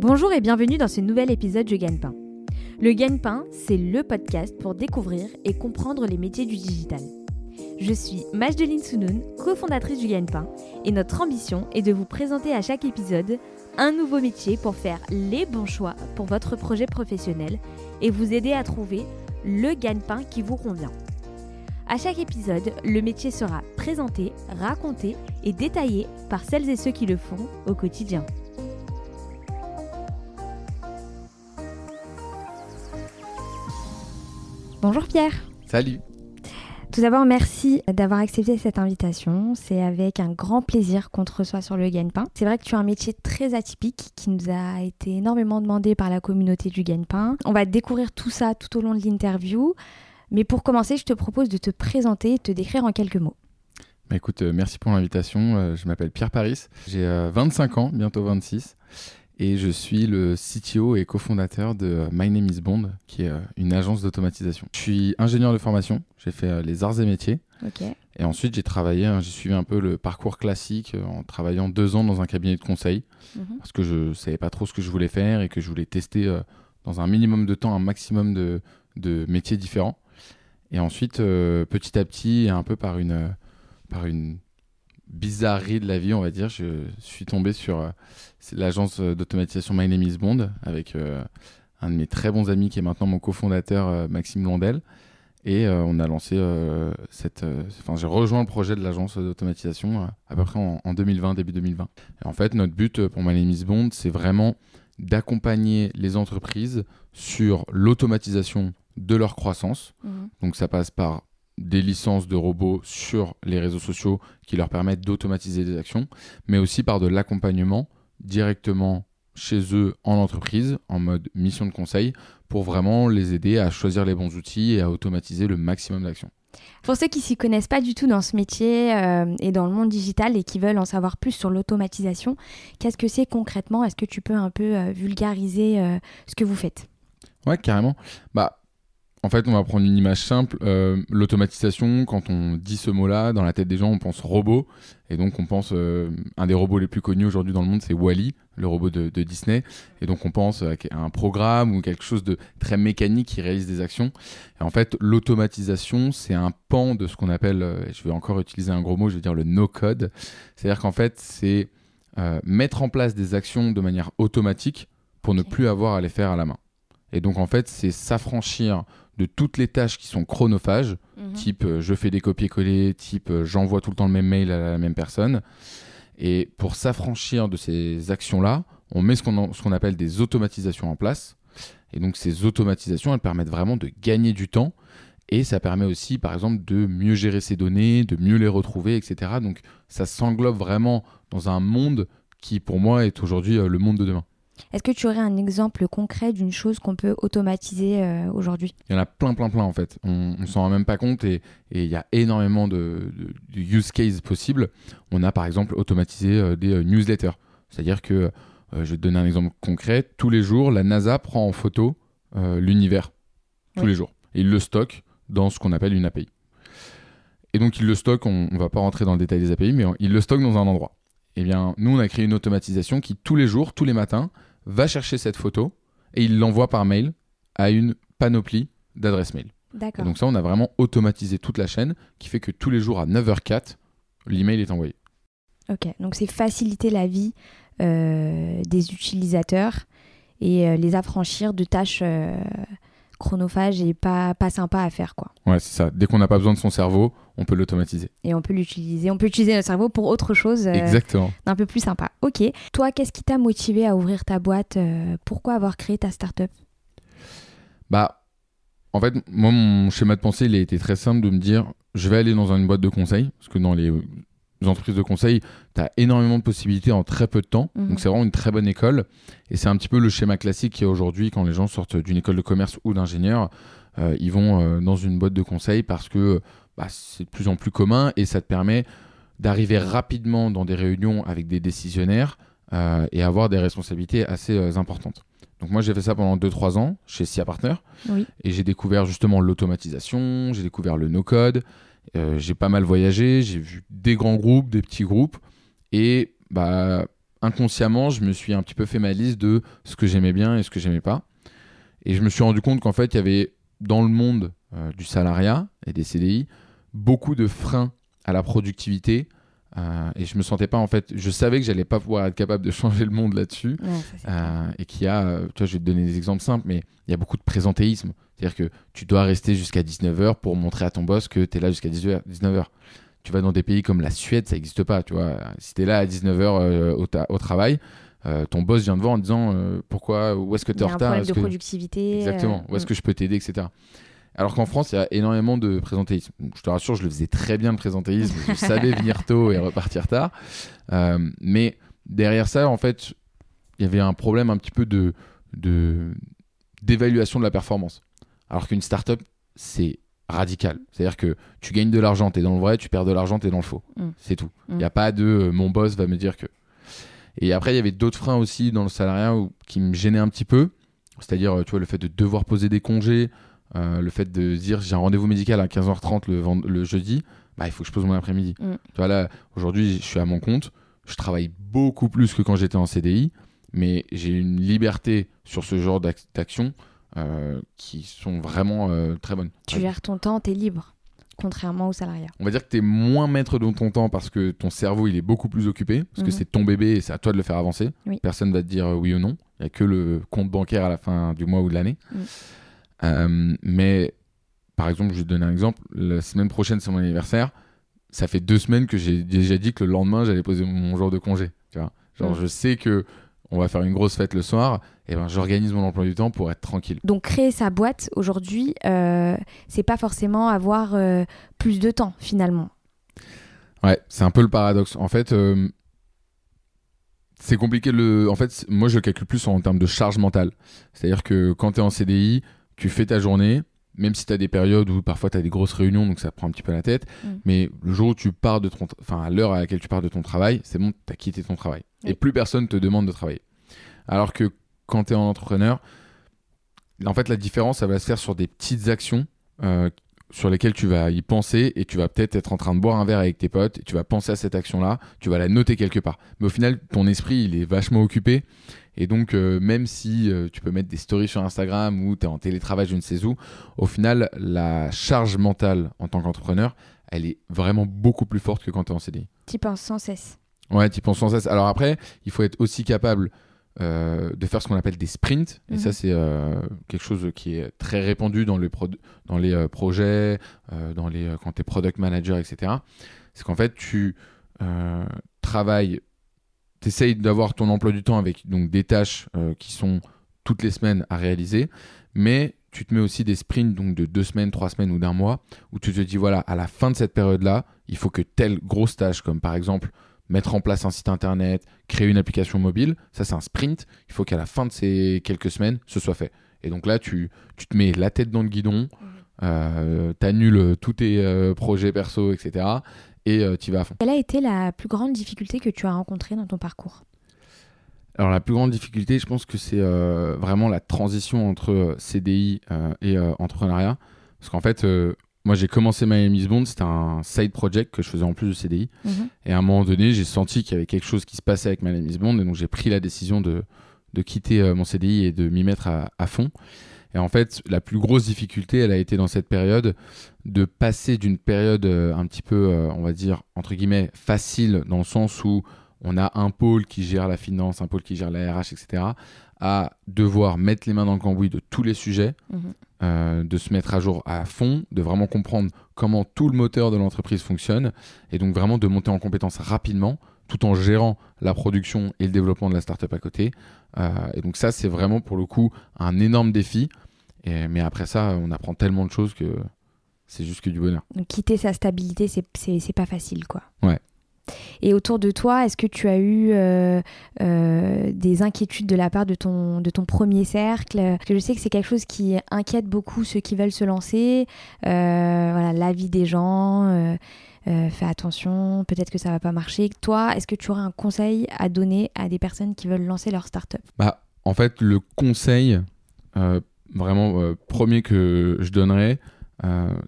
Bonjour et bienvenue dans ce nouvel épisode du Gagne-Pain. Le Gagne-Pain, c'est le podcast pour découvrir et comprendre les métiers du digital. Je suis Majdeline Sounoun, cofondatrice du Gagne-Pain, et notre ambition est de vous présenter à chaque épisode un nouveau métier pour faire les bons choix pour votre projet professionnel et vous aider à trouver le gagne-pain qui vous convient. À chaque épisode, le métier sera présenté, raconté et détaillé par celles et ceux qui le font au quotidien. Bonjour Pierre. Salut. Tout d'abord, merci d'avoir accepté cette invitation. C'est avec un grand plaisir qu'on te reçoit sur le Gagne-Pain. C'est vrai que tu as un métier très atypique qui nous a été énormément demandé par la communauté du Gagne-Pain. On va découvrir tout ça tout au long de l'interview. Mais pour commencer, je te propose de te présenter et te décrire en quelques mots. Bah écoute, euh, merci pour l'invitation. Euh, je m'appelle Pierre Paris. J'ai 25 euh, ans, bientôt 26 et je suis le CTO et cofondateur de My Name is Bond, qui est euh, une agence d'automatisation. Je suis ingénieur de formation, j'ai fait euh, les arts et métiers. Et ensuite, j'ai travaillé, hein, j'ai suivi un peu le parcours classique euh, en travaillant deux ans dans un cabinet de conseil, mhm. parce que je ne savais pas trop ce que je voulais faire et que je voulais tester dans un minimum de temps un maximum de, de métiers différents. Et ensuite, petit à petit, un peu par une, par une bizarrerie de la vie, on va dire, je suis tombé sur euh, l'agence d'automatisation My Name is Bond avec euh, un de mes très bons amis qui est maintenant mon cofondateur euh, Maxime Londel. Et on a lancé cette. Enfin, j'ai rejoint le projet de l'agence d'automatisation à peu près en, 2020, début 2020. Et en fait, notre but pour My Name is Bond, c'est vraiment d'accompagner les entreprises sur l'automatisation de leur croissance. Mmh. Donc, ça passe par des licences de robots sur les réseaux sociaux qui leur permettent d'automatiser des actions, mais aussi par de l'accompagnement directement chez eux en entreprise, en mode mission de conseil, pour vraiment les aider à choisir les bons outils et à automatiser le maximum d'actions. Pour ceux qui s'y connaissent pas du tout dans ce métier euh, et dans le monde digital et qui veulent en savoir plus sur l'automatisation, qu'est-ce que c'est concrètement? Est-ce que tu peux un peu euh, vulgariser euh, ce que vous faites? Ouais, carrément. Bah, en fait, on va prendre une image simple. Euh, l'automatisation, quand on dit ce mot-là, dans la tête des gens, on pense robot. Et donc, on pense. Euh, un des robots les plus connus aujourd'hui dans le monde, c'est Wally, le robot de, Disney. Et donc, on pense à, un programme ou quelque chose de très mécanique qui réalise des actions. Et en fait, l'automatisation, c'est un pan de ce qu'on appelle. Euh, je vais encore utiliser un gros mot, je vais dire le no-code. C'est-à-dire qu'en fait, c'est mettre en place des actions de manière automatique pour ne plus avoir à les faire à la main. Et donc, en fait, c'est s'affranchir de toutes les tâches qui sont chronophages, mhm. type euh, je fais des copier-coller, type euh, j'envoie tout le temps le même mail à la même personne. Et pour s'affranchir de ces actions-là, on met ce qu'on appelle des automatisations en place. Et donc ces automatisations, elles permettent vraiment de gagner du temps. Et ça permet aussi, par exemple, de mieux gérer ses données, de mieux les retrouver, etc. Donc ça s'englobe vraiment dans un monde qui, pour moi, est aujourd'hui euh, le monde de demain. Est-ce que tu aurais un exemple concret d'une chose qu'on peut automatiser euh, aujourd'hui? Il y en a plein, plein, plein en fait. On ne s'en rend même pas compte et il y a énormément de, use cases possibles. On a par exemple automatisé euh, des euh, newsletters. C'est-à-dire que, je vais te donner un exemple concret, tous les jours, la NASA prend en photo l'univers. Tous les jours. Et il le stocke dans ce qu'on appelle une API. Et donc il le stocke, on ne va pas rentrer dans le détail des API, mais il le stocke dans un endroit. Eh bien, nous, on a créé une automatisation qui, tous les jours, tous les matins, va chercher cette photo et il l'envoie par mail à une panoplie d'adresses mail. D'accord. Donc ça, on a vraiment automatisé toute la chaîne qui fait que tous les jours à 9h04, l'email est envoyé. Ok, donc c'est faciliter la vie euh, des utilisateurs et euh, les affranchir de tâches euh, chronophage et pas, pas sympa à faire. Quoi. Ouais, c'est ça. Dès qu'on n'a pas besoin de son cerveau, on peut l'automatiser. Et on peut l'utiliser. On peut utiliser notre cerveau pour autre chose. Euh, Exactement. Un peu plus sympa. Ok. Toi, qu'est-ce qui t'a motivé à ouvrir ta boîte euh, Pourquoi avoir créé ta startup? Bah, en fait, moi, mon schéma de pensée, il a été très simple de me dire, je vais aller dans une boîte de conseil, parce que dans les entreprises de conseil, tu as énormément de possibilités en très peu de temps. Mhm. Donc c'est vraiment une très bonne école. Et c'est un petit peu le schéma classique qui est aujourd'hui quand les gens sortent d'une école de commerce ou d'ingénieur. Euh, ils vont euh, dans une boîte de conseil parce que bah, c'est de plus en plus commun et ça te permet d'arriver rapidement dans des réunions avec des décisionnaires euh, et avoir des responsabilités assez importantes. Donc moi j'ai fait ça pendant 2-3 ans chez SIA Partner et j'ai découvert justement l'automatisation, j'ai découvert le no-code, euh, j'ai pas mal voyagé, j'ai vu des grands groupes, des petits groupes. Et bah, inconsciemment, je me suis un petit peu fait ma liste de ce que j'aimais bien et ce que j'aimais pas. Et je me suis rendu compte qu'en fait, il y avait dans le monde euh, du salariat et des CDI beaucoup de freins à la productivité. Euh, et je me sentais pas en fait, je savais que j'allais pas pouvoir être capable de changer le monde là-dessus. Ouais, Euh, et qu'il y a, euh, tu vois, je vais te donner des exemples simples, mais il y a beaucoup de présentéisme. C'est-à-dire que tu dois rester jusqu'à 19h pour montrer à ton boss que tu es là jusqu'à 19h. Tu vas dans des pays comme la Suède, ça n'existe pas. Tu vois. Si tu es là à 19h au, ta- au travail, euh, ton boss vient te voir en disant euh, pourquoi, où est-ce que tu Il es y en a un retard problème de que- productivité. Exactement. euh, Où est-ce que je peux t'aider, etc. Alors qu'en France, il y a énormément de présentéisme. Je te rassure, je le faisais très bien le présentéisme. je savais venir tôt et repartir tard. Euh, mais derrière ça, en fait, il y avait un problème un petit peu de de- d'évaluation de, la performance. Alors qu'une startup, c'est radical. C'est-à-dire que tu gagnes de l'argent, tu es dans le vrai, tu perds de l'argent, tu es dans le faux. Mm. C'est tout. Il Mm. n'y a pas de euh, mon boss va me dire que. Et après, il y avait d'autres freins aussi dans le salariat où- qui me gênaient un petit peu. C'est-à-dire, euh, tu vois, le fait de devoir poser des congés, euh, le fait de dire j'ai un rendez-vous médical à 15h30 le, vend- le jeudi, bah, il faut que je pose mon après-midi. Mm. Tu vois, là, aujourd'hui, je suis à mon compte, je travaille beaucoup plus que quand j'étais en CDI, mais j'ai une liberté sur ce genre d'ac- d'actions euh, qui sont vraiment euh, très bonnes. Tu gères ton temps, tu es libre, contrairement au salariat. On va dire que tu es moins maître de ton temps parce que ton cerveau il est beaucoup plus occupé, parce que Mhm. c'est ton bébé et c'est à toi de le faire avancer. Oui. Personne va te dire oui ou non. Il n'y a que le compte bancaire à la fin du mois ou de l'année. Mhm. Euh, mais par exemple, je vais te donner un exemple. La semaine prochaine, c'est mon anniversaire. Ça fait deux semaines que j'ai déjà dit que le lendemain, j'allais poser mon jour de congé. Tu vois Genre, Mhm. je sais que on va faire une grosse fête le soir. Et ben, j'organise mon emploi du temps pour être tranquille. Donc créer sa boîte aujourd'hui, euh, c'est pas forcément avoir euh, plus de temps finalement. Ouais, c'est un peu le paradoxe. En fait, euh, c'est compliqué. Le... En fait, moi, je le calcule plus en termes de charge mentale. C'est-à-dire que quand tu es en CDI, tu fais ta journée, même si tu as des périodes où parfois tu as des grosses réunions, donc ça prend un petit peu la tête. Mm. Mais le jour où tu pars de ton. Enfin, à l'heure à laquelle tu pars de ton travail, c'est bon, tu as quitté ton travail. Oui. Et plus personne te demande de travailler. Alors que quand tu es en entrepreneur, en fait, la différence, ça va se faire sur des petites actions euh, sur lesquelles tu vas y penser et tu vas peut-être être en train de boire un verre avec tes potes et tu vas penser à cette action-là, tu vas la noter quelque part. Mais au final, ton esprit, il est vachement occupé. Et donc, euh, même si euh, tu peux mettre des stories sur Instagram ou tu es en télétravail, je ne sais où, au final, la charge mentale en tant qu'entrepreneur, elle est vraiment beaucoup plus forte que quand tu es en CDI. Tu penses sans cesse. Ouais, tu penses sans cesse. Alors après, il faut être aussi capable euh, de faire ce qu'on appelle des sprints. Et Mhm. ça, c'est euh, quelque chose qui est très répandu dans, le pro- dans les euh, projets, dans les, quand tu es product manager, etc. C'est qu'en fait, tu travailles, tu essayes d'avoir ton emploi du temps avec donc, des tâches euh, qui sont toutes les semaines à réaliser, mais tu te mets aussi des sprints donc de deux semaines, trois semaines ou d'un mois, où tu te dis, voilà, à la fin de cette période-là, il faut que telle grosse tâche, comme par exemple mettre en place un site internet, créer une application mobile, ça c'est un sprint, il faut qu'à la fin de ces quelques semaines, ce soit fait. Et donc là, tu, tu te mets la tête dans le guidon, euh, t'annules tous tes euh, projets perso, etc. Et tu vas à fond. Quelle a été la plus grande difficulté que tu as rencontrée dans ton parcours? Alors la plus grande difficulté, je pense que c'est euh, vraiment la transition entre euh, CDI euh, et euh, entrepreneuriat. Parce qu'en fait, euh, moi j'ai commencé Miami's Bond, c'était un side project que je faisais en plus de CDI. Et à un moment donné, j'ai senti qu'il y avait quelque chose qui se passait avec Miami's Bond, et donc j'ai pris la décision de, de quitter euh, mon CDI et de m'y mettre à, à fond. Et en fait, la plus grosse difficulté, elle a été dans cette période de passer d'une période euh, un petit peu, euh, on va dire, entre guillemets, facile, dans le sens où on a un pôle qui gère la finance, un pôle qui gère la RH, etc., à devoir mettre les mains dans le cambouis de tous les sujets, Mhm. euh, de se mettre à jour à fond, de vraiment comprendre comment tout le moteur de l'entreprise fonctionne, et donc vraiment de monter en compétence rapidement, tout en gérant la production et le développement de la startup à côté. Euh, et donc ça, c'est vraiment pour le coup un énorme défi. Et, mais après ça, on apprend tellement de choses que c'est juste que du bonheur. Donc quitter sa stabilité, c'est pas facile, quoi. Ouais. Et autour de toi, est-ce que tu as eu euh, euh, des inquiétudes de la part de ton, de ton premier cercle? Parce que je sais que c'est quelque chose qui inquiète beaucoup ceux qui veulent se lancer. Euh, voilà, l'avis des gens, euh, fais attention, peut-être que ça va pas marcher. Toi, est-ce que tu aurais un conseil à donner à des personnes qui veulent lancer leur start-up? Bah, en fait, le conseil euh, vraiment euh, premier que je donnerais,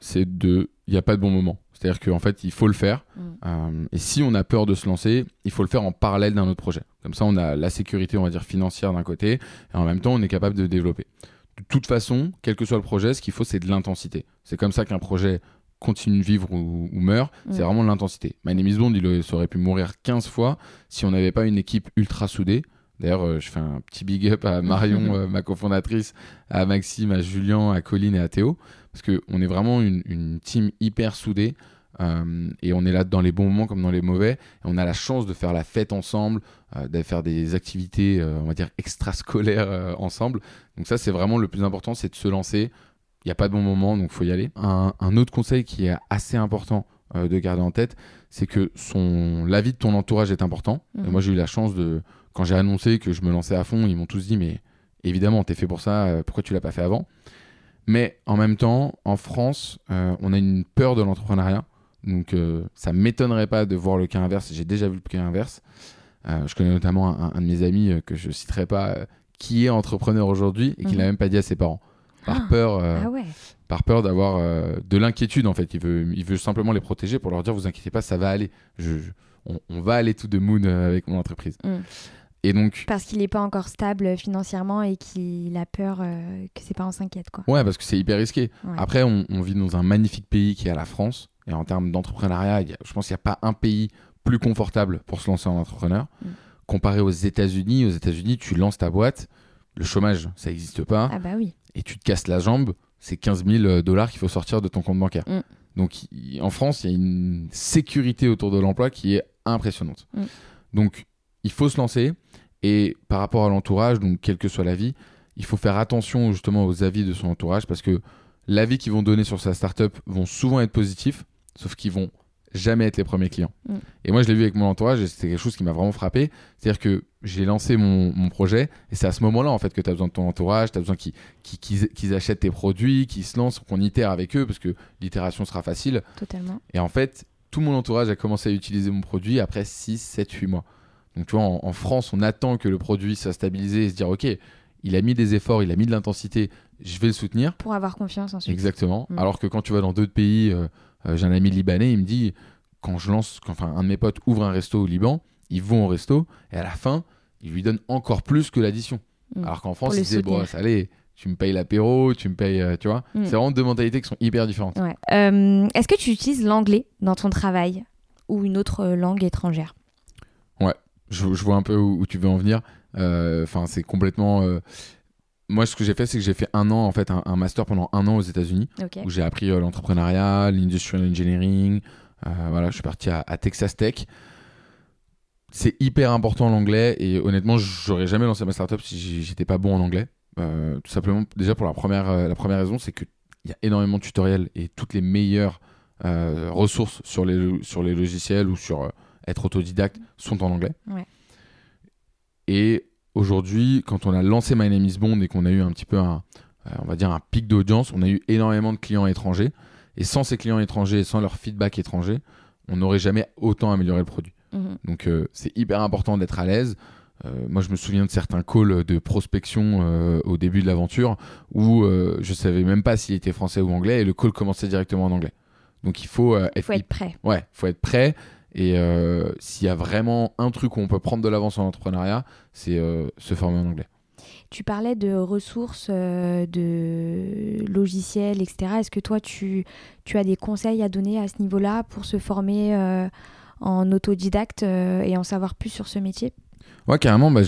c'est de. Il n'y a pas de bon moment. C'est-à-dire qu'en fait, il faut le faire. Mm. Et si on a peur de se lancer, il faut le faire en parallèle d'un autre projet. Comme ça, on a la sécurité, on va dire, financière d'un côté, et en même temps, on est capable de développer. De toute façon, quel que soit le projet, ce qu'il faut, c'est de l'intensité. C'est comme ça qu'un projet continue de vivre ou, ou meurt, c'est vraiment de l'intensité. My Name is Bond, il aurait- pu mourir 15 fois si on n'avait pas une équipe ultra soudée. D'ailleurs, euh, je fais un petit big up à Marion, euh, ma cofondatrice, à Maxime, à Julien, à Colline et à Théo, parce qu'on est vraiment une, une team hyper soudée. euh, et on est là dans les bons moments comme dans les mauvais. Et on a la chance de faire la fête ensemble, de faire des activités, on va dire, extrascolaires ensemble. Donc ça, c'est vraiment le plus important, c'est de se lancer. Il n'y a pas de bon moment, donc faut y aller. Un, un autre conseil qui est assez important euh, de garder en tête, c'est que son l'avis de ton entourage est important. Et Mhm. moi, j'ai eu la chance de, quand j'ai annoncé que je me lançais à fond, ils m'ont tous dit, mais évidemment, t'es fait pour ça, euh, pourquoi tu l'as pas fait avant? Mais en même temps, en France, euh, on a une peur de l'entrepreneuriat. Donc, ça m'étonnerait pas de voir le cas inverse. J'ai déjà vu le cas inverse. Je connais notamment un, un de mes amis que je citerai pas, qui est entrepreneur aujourd'hui et qui Mhm. l'a même pas dit à ses parents. Par Ah. peur, euh, Ah ouais. par peur d'avoir euh, de l'inquiétude en fait. Il veut, il veut simplement les protéger pour leur dire vous inquiétez pas, ça va aller. Je, je- on, on va aller tout de moon euh, avec mon entreprise. Mm. Et donc, Parce qu'il n'est pas encore stable financièrement et qu'il a peur euh, que ses parents s'inquiètent. Quoi. ouais, parce que c'est hyper risqué. Ouais. Après, on, on vit dans un magnifique pays qui est la France. Et en termes d'entrepreneuriat, je pense qu'il n'y a pas un pays plus confortable pour se lancer en entrepreneur. Mm. Comparé aux États-Unis, aux États-Unis, tu lances ta boîte, le chômage, ça n'existe pas, Ah bah oui. Et tu te casses la jambe, c'est 15 000 dollars qu'il faut sortir de ton compte bancaire. Mm. Donc en France, il y a une sécurité autour de l'emploi qui est impressionnante. Mm. Donc il faut se lancer, et par rapport à l'entourage, donc quelle que soit la vie, il faut faire attention justement aux avis de son entourage, parce que l'avis qu'ils vont donner sur sa startup vont souvent être positifs, sauf qu'ils vont jamais être les premiers clients. Mm. Et moi, je l'ai vu avec mon entourage et c'était quelque chose qui m'a vraiment frappé. C'est-à-dire que j'ai lancé mon, mon projet et c'est à ce moment-là en fait que tu as besoin de ton entourage, tu as besoin qu'ils qu'ils- qu'ils achètent tes produits, qu'ils se lancent, qu'on itère avec eux parce que l'itération sera facile. Totalement. Et en fait, tout mon entourage a commencé à utiliser mon produit après 6, 7, 8 mois. Donc tu vois, en, en France, on attend que le produit soit stabilisé et se dire, ok, il a mis des efforts, il a mis de l'intensité, je vais le soutenir. Pour avoir confiance ensuite. Exactement. Mm. Alors que quand tu vas dans d'autres pays, euh, j'ai un ami libanais, il me dit quand je lance, quand, enfin un de mes potes ouvre un resto au Liban, ils vont au resto et à la fin, ils lui donnent encore plus que l'addition. Mm. Alors qu'en France, ils disaient bon, ça allez, tu me payes l'apéro, tu me payes, euh, tu vois. Mm. C'est vraiment deux mentalités qui sont hyper différentes. Ouais. Euh, Est-ce que tu utilises l'anglais dans ton travail ou une autre euh, langue étrangère? Je, je vois un peu où, où tu veux en venir. Euh, Enfin, c'est complètement. euh, Moi, ce que j'ai fait, c'est que j'ai fait un an, en fait, un, un master pendant un an aux États-Unis. Où j'ai appris euh, l'entrepreneuriat, l'industrial engineering. Euh, voilà, je suis parti à, à Texas Tech. C'est hyper important l'anglais et honnêtement, j'aurais jamais lancé ma startup si j'étais pas bon en anglais. Euh, tout simplement, déjà pour la première, la première raison, c'est qu'il y a énormément de tutoriels et toutes les meilleures ressources sur les, sur les logiciels ou sur être autodidacte sont en anglais. Ouais. Et aujourd'hui, quand on a lancé My Name is Bond et qu'on a eu un petit peu un, euh, on va dire un pic d'audience, on a eu énormément de clients étrangers. Et sans ces clients étrangers et sans leur feedback étranger, on n'aurait jamais autant amélioré le produit. Mhm. Donc euh, c'est hyper important d'être à l'aise. Euh, moi, je me souviens de certains calls de prospection euh, au début de l'aventure où je savais même pas s'il était français ou anglais et le call commençait directement en anglais. Donc il faut être, faut être prêt. ouais, faut être prêt. Et euh, s'il y a vraiment un truc où on peut prendre de l'avance en entrepreneuriat, c'est euh, se former en anglais. Tu parlais de ressources, euh, de logiciels, etc. Est-ce que toi, tu, as des conseils à donner à ce niveau-là pour se former en autodidacte et en savoir plus sur ce métier? Ouais, carrément. Bah,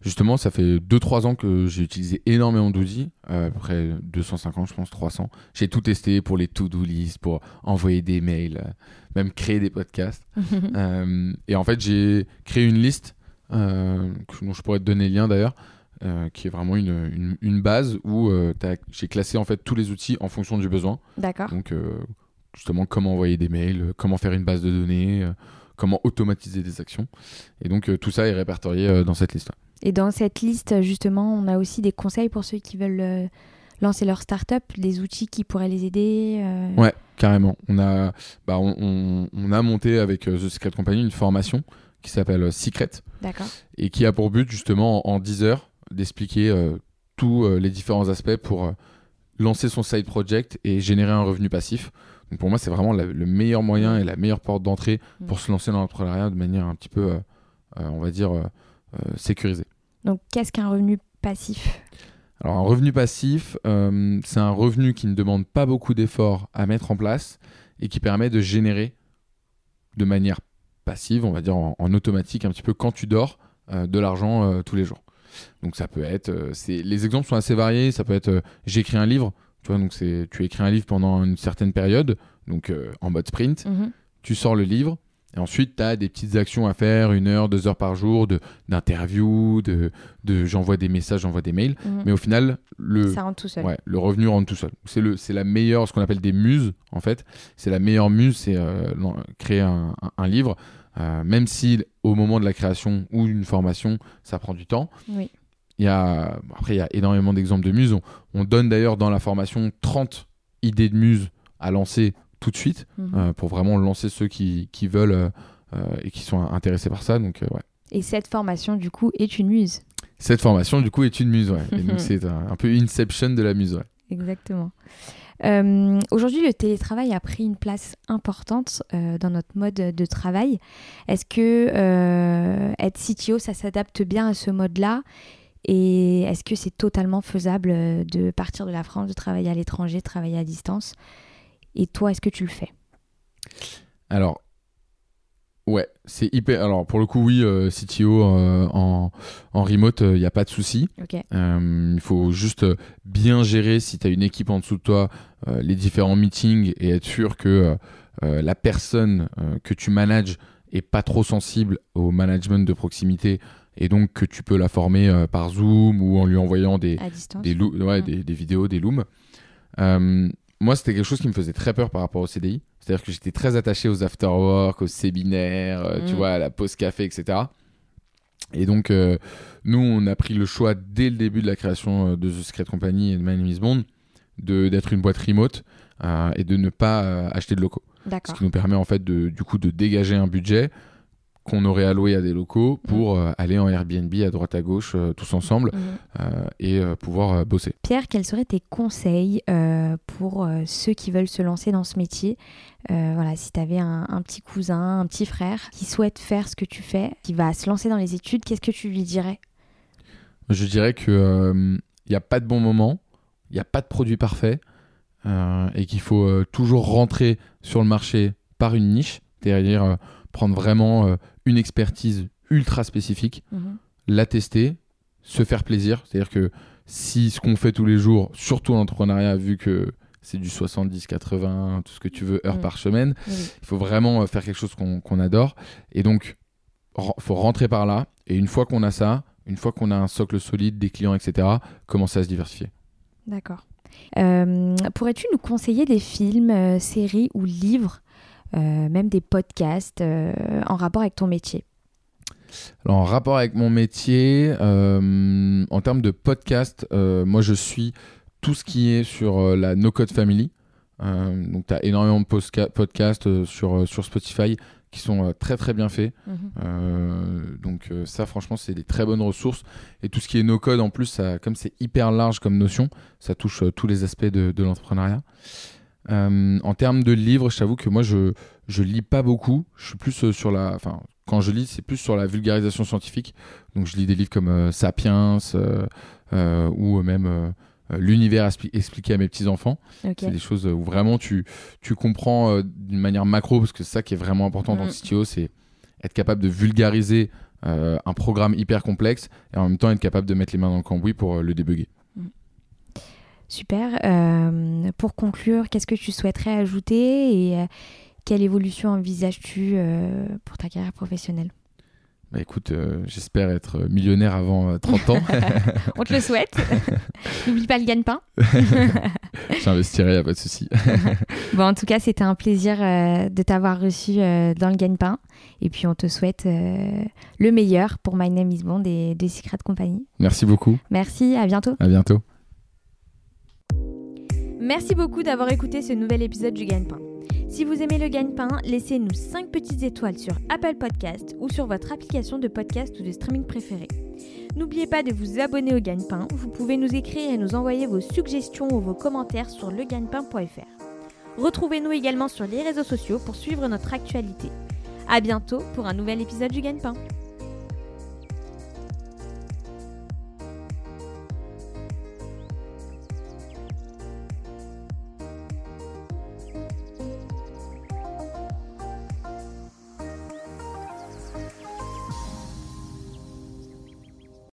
justement, ça fait 2-3 ans que j'ai utilisé énormément d'outils, euh, à peu près 250, je pense 300. J'ai tout testé pour les to-do list, pour envoyer des mails, euh, même créer des podcasts. Euh, et en fait, j'ai créé une liste euh, dont je pourrais te donner le lien d'ailleurs, qui est vraiment une, une- une base où j'ai classé en fait tous les outils en fonction du besoin. D'accord. Donc, justement, comment envoyer des mails, comment faire une base de données, comment automatiser des actions. Et donc, euh, tout ça est répertorié euh, dans cette liste. Et dans cette liste, justement, on a aussi des conseils pour ceux qui veulent euh, lancer leur start-up, des outils qui pourraient les aider. euh, Ouais, carrément. On a, bah, on, on- on a monté avec The Secret Company une formation qui s'appelle Secret D'accord. et qui a pour but justement en, en 10 heures d'expliquer euh, tous euh, les différents aspects pour lancer son side project et générer un revenu passif. Donc pour moi, c'est vraiment la- le meilleur moyen et la meilleure porte d'entrée Mm. pour se lancer dans l'entrepreneuriat de manière un petit peu, euh, euh, on va dire, euh, sécurisée. Donc, qu'est-ce qu'un revenu passif? Alors un revenu passif, c'est un revenu qui ne demande pas beaucoup d'efforts à mettre en place et qui permet de générer de manière passive, on va dire en, en automatique, un petit peu quand tu dors, de l'argent tous les jours. Donc ça peut être, les exemples sont assez variés. Ça peut être, écrit un livre, tu vois, donc c'est, tu écris un livre pendant une certaine période, donc euh, en mode sprint. Mhm. Tu sors le livre. Et ensuite, tu as des petites actions à faire, une heure, deux heures par jour, de, d'interviews, de, de, j'envoie des messages, j'envoie des mails. Mhm. Mais au final, le, Ça rentre tout seul. Ouais, le revenu rentre tout seul. C'est le, c'est la meilleure, ce qu'on appelle des muses en fait. C'est la meilleure muse, c'est euh, créer un, un- un livre, Euh, même si au moment de la création ou d'une formation, ça prend du temps. Oui. Il y a, après, il y a énormément d'exemples de muses. On, on donne d'ailleurs dans la formation 30 idées de muses à lancer tout de suite Mhm. euh, pour vraiment lancer ceux qui, qui veulent euh, euh, et qui sont intéressés par ça. Donc, ouais. Et cette formation, du coup, est une muse. Cette formation, du coup, est une muse. Ouais. Et donc, c'est un, un peu Inception de la muse. Ouais. Exactement. Euh, Aujourd'hui, le télétravail a pris une place importante euh, dans notre mode de travail. Est-ce que euh, être CTO, ça s'adapte bien à ce mode-là? Et est-ce que c'est totalement faisable euh, de partir de la France, de travailler à l'étranger, de travailler à distance? Et toi, est-ce que tu le fais? Alors, ouais, c'est hyper. Alors, pour le coup, oui, euh, CTO euh, en, en remote, il n'y a pas de souci. Il faut juste bien gérer si tu as une équipe en dessous de toi, les différents meetings et être sûr que la personne que tu manages est pas trop sensible au management de proximité et donc que tu peux la former euh, par Zoom ou en lui envoyant des, À distance des, loo- ouais, des, des vidéos, des looms. Euh, moi, c'était quelque chose qui me faisait très peur par rapport au CDI. C'est-à-dire que j'étais très attaché aux after-work, aux séminaires, euh, tu Mm. vois, à la pause café, etc. Et donc, nous, on a pris le choix dès le début de la création de The Secret Company et de My Name is Bond d'être une boîte remote et de ne pas acheter de locaux. Ce qui nous permet en fait de, du coup de dégager un budget qu'on aurait alloué à des locaux pour euh, aller en Airbnb à droite à gauche euh, tous ensemble Mhm. euh, et pouvoir bosser. Pierre, quels seraient tes conseils pour ceux qui veulent se lancer dans ce métier? Euh, Voilà, si tu avais un, un petit cousin, un petit frère qui souhaite faire ce que tu fais, qui va se lancer dans les études, qu'est-ce que tu lui dirais? Je dirais que il n'y a pas de bon moment, il n'y a pas de produit parfait euh, et qu'il faut toujours rentrer sur le marché par une niche, c'est-à-dire prendre vraiment une expertise ultra spécifique, la tester, se faire plaisir, c'est-à-dire que si ce qu'on fait tous les jours, surtout en entrepreneuriat, vu que c'est du 70, 80, tout ce que tu veux, heures Mm. par semaine, il faut vraiment euh, faire quelque chose qu'on adore. Et donc, il faut rentrer par là. Et une fois qu'on a ça, une fois qu'on a un socle solide, des clients, etc., commencer à se diversifier. D'accord. Euh, Pourrais-tu nous conseiller des films, euh, séries ou livres, même des podcasts euh, en rapport avec ton métier Alors, en rapport avec mon métier, euh, en termes de podcast, euh, moi je suis tout ce qui est sur euh, la No Code Family. Euh, donc, tu as énormément de podcasts euh, sur, euh, sur Spotify qui sont euh, très très bien faits. Euh, donc euh, ça franchement c'est des très bonnes ressources et tout ce qui est no code en plus ça, comme c'est hyper large comme notion ça touche euh, tous les aspects de, de l'entrepreneuriat Euh, en termes de livres je t'avoue que moi je je lis pas beaucoup je suis plus euh, sur la enfin quand je lis c'est plus sur la vulgarisation scientifique donc je lis des livres comme euh, Sapiens euh, ou même l'univers expli- expliqué à mes petits enfants Ok. c'est des choses où vraiment tu, tu comprends d'une manière macro, parce que c'est ça qui est vraiment important dans le Mm. CTO, c'est être capable de vulgariser un programme hyper complexe et en même temps être capable de mettre les mains dans le cambouis pour le débugger. Super. Euh, pour conclure, qu'est-ce que tu souhaiterais ajouter et euh, quelle évolution envisages-tu euh, pour ta carrière professionnelle? Bah écoute, j'espère être millionnaire avant euh, 30 ans. On te le souhaite. N'oublie pas le gagne-pain. J'investirai, y a pas de souci. Bon, en tout cas, c'était un plaisir de t'avoir reçu dans le gagne-pain. Et puis, on te souhaite le meilleur pour My Name is Bond et des Secret Company. Merci beaucoup. Merci, à bientôt. À bientôt. Merci beaucoup d'avoir écouté ce nouvel épisode du Gagne-Pain. Si vous aimez le Gagne-Pain, laissez-nous 5 petites étoiles sur Apple Podcast ou sur votre application de podcast ou de streaming préférée. N'oubliez pas de vous abonner au Gagne-Pain. Vous pouvez nous écrire et nous envoyer vos suggestions ou vos commentaires sur legagnepain.fr. Retrouvez-nous également sur les réseaux sociaux pour suivre notre actualité. À bientôt pour un nouvel épisode du Gagne-Pain.